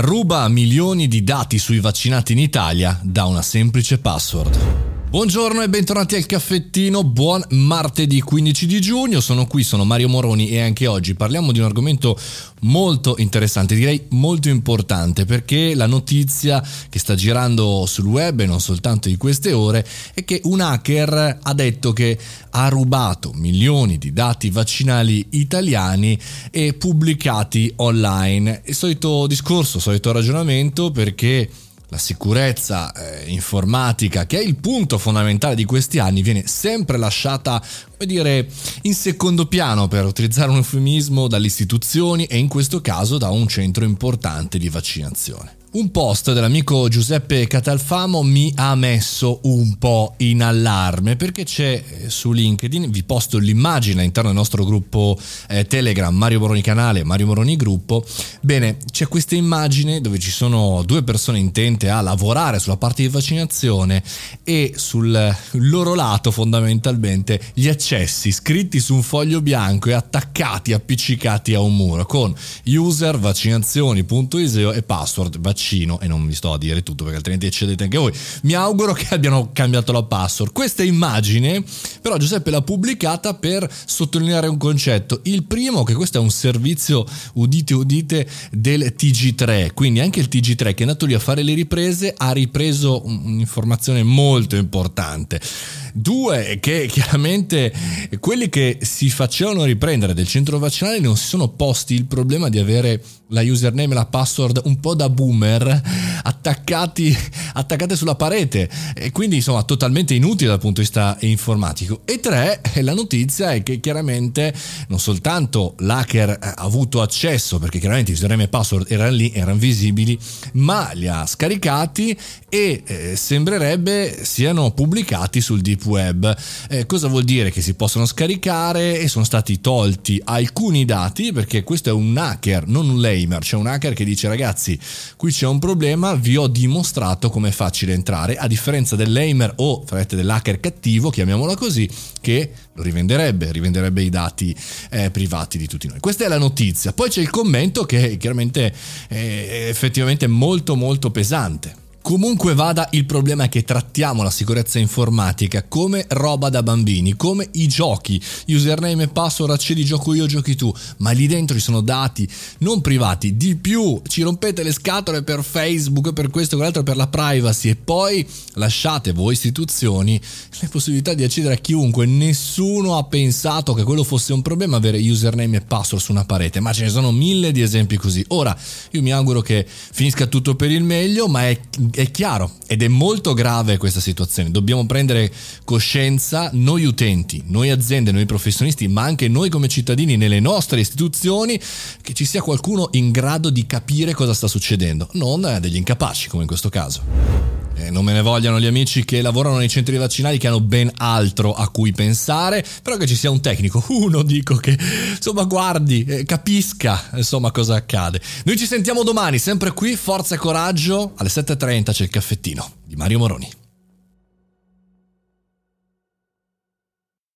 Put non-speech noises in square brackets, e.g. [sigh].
ruba milioni di dati sui vaccinati in Italia da una semplice password. Buongiorno e bentornati al caffettino, buon martedì 15 di giugno, sono qui, sono Mario Moroni e anche oggi parliamo di un argomento molto interessante, direi molto importante perché la notizia che sta girando sul web e non soltanto in queste ore è che un hacker ha detto che ha rubato milioni di dati vaccinali italiani e pubblicati online. Il solito discorso, solito ragionamento perché la sicurezza eh, informatica, che è il punto fondamentale di questi anni, viene sempre lasciata, come dire, in secondo piano, per utilizzare un eufemismo, dalle istituzioni e in questo caso da un centro importante di vaccinazione. Un post dell'amico Giuseppe Catalfamo mi ha messo un po' in allarme perché c'è eh, su LinkedIn, vi posto l'immagine all'interno del nostro gruppo eh, Telegram Mario Moroni Canale, Mario Moroni Gruppo. Bene, c'è questa immagine dove ci sono due persone intente a lavorare sulla parte di vaccinazione e sul loro lato fondamentalmente gli accessi scritti su un foglio bianco e attaccati, appiccicati a un muro con user vaccinazioni.iseo e password vaccino e non vi sto a dire tutto perché altrimenti eccedete anche voi. Mi auguro che abbiano cambiato la password. Questa immagine però Giuseppe l'ha pubblicata per sottolineare un concetto. Il primo che questo è un servizio, udite udite, del TG3, quindi anche il TG3 che è andato lì a fare le riprese ha ripreso un'informazione molto importante. Due, che chiaramente quelli che si facevano riprendere del centro vaccinale non si sono posti il problema di avere la username e la password un po' da boomer attaccati, attaccate sulla parete e quindi insomma totalmente inutile dal punto di vista informatico. E tre, la notizia è che chiaramente non soltanto l'hacker ha avuto accesso perché chiaramente username e password erano lì, erano visibili, ma li ha scaricati e eh, sembrerebbe siano pubblicati sul deep web. Eh, cosa vuol dire? Che si possono scaricare e sono stati tolti alcuni dati perché questo è un hacker, non un lamer, c'è un hacker che dice ragazzi qui c'è un problema, vi ho dimostrato come è facile entrare, a differenza del lamer o dell'hacker cattivo, chiamiamola così, che lo rivenderebbe, rivenderebbe i dati eh, privati di tutti noi. Questa è la notizia. Poi c'è il commento che chiaramente è effettivamente molto molto pesante. Comunque vada, il problema è che trattiamo la sicurezza informatica come roba da bambini, come i giochi, username e password, accedi gioco io, giochi tu, ma lì dentro ci sono dati non privati, di più ci rompete le scatole per Facebook, per questo, quell'altro, per la privacy. E poi lasciate voi istituzioni le possibilità di accedere a chiunque, nessuno ha pensato che quello fosse un problema avere username e password su una parete, ma ce ne sono mille di esempi così. Ora, io mi auguro che finisca tutto per il meglio, ma è è chiaro ed è molto grave questa situazione. Dobbiamo prendere coscienza, noi utenti, noi aziende, noi professionisti, ma anche noi come cittadini nelle nostre istituzioni, che ci sia qualcuno in grado di capire cosa sta succedendo, non degli incapaci come in questo caso. Eh, non me ne vogliano gli amici che lavorano nei centri vaccinali che hanno ben altro a cui pensare, però che ci sia un tecnico, [laughs] uno dico che insomma guardi, eh, capisca insomma cosa accade. Noi ci sentiamo domani, sempre qui, forza e coraggio, alle 7.30 c'è il caffettino di Mario Moroni.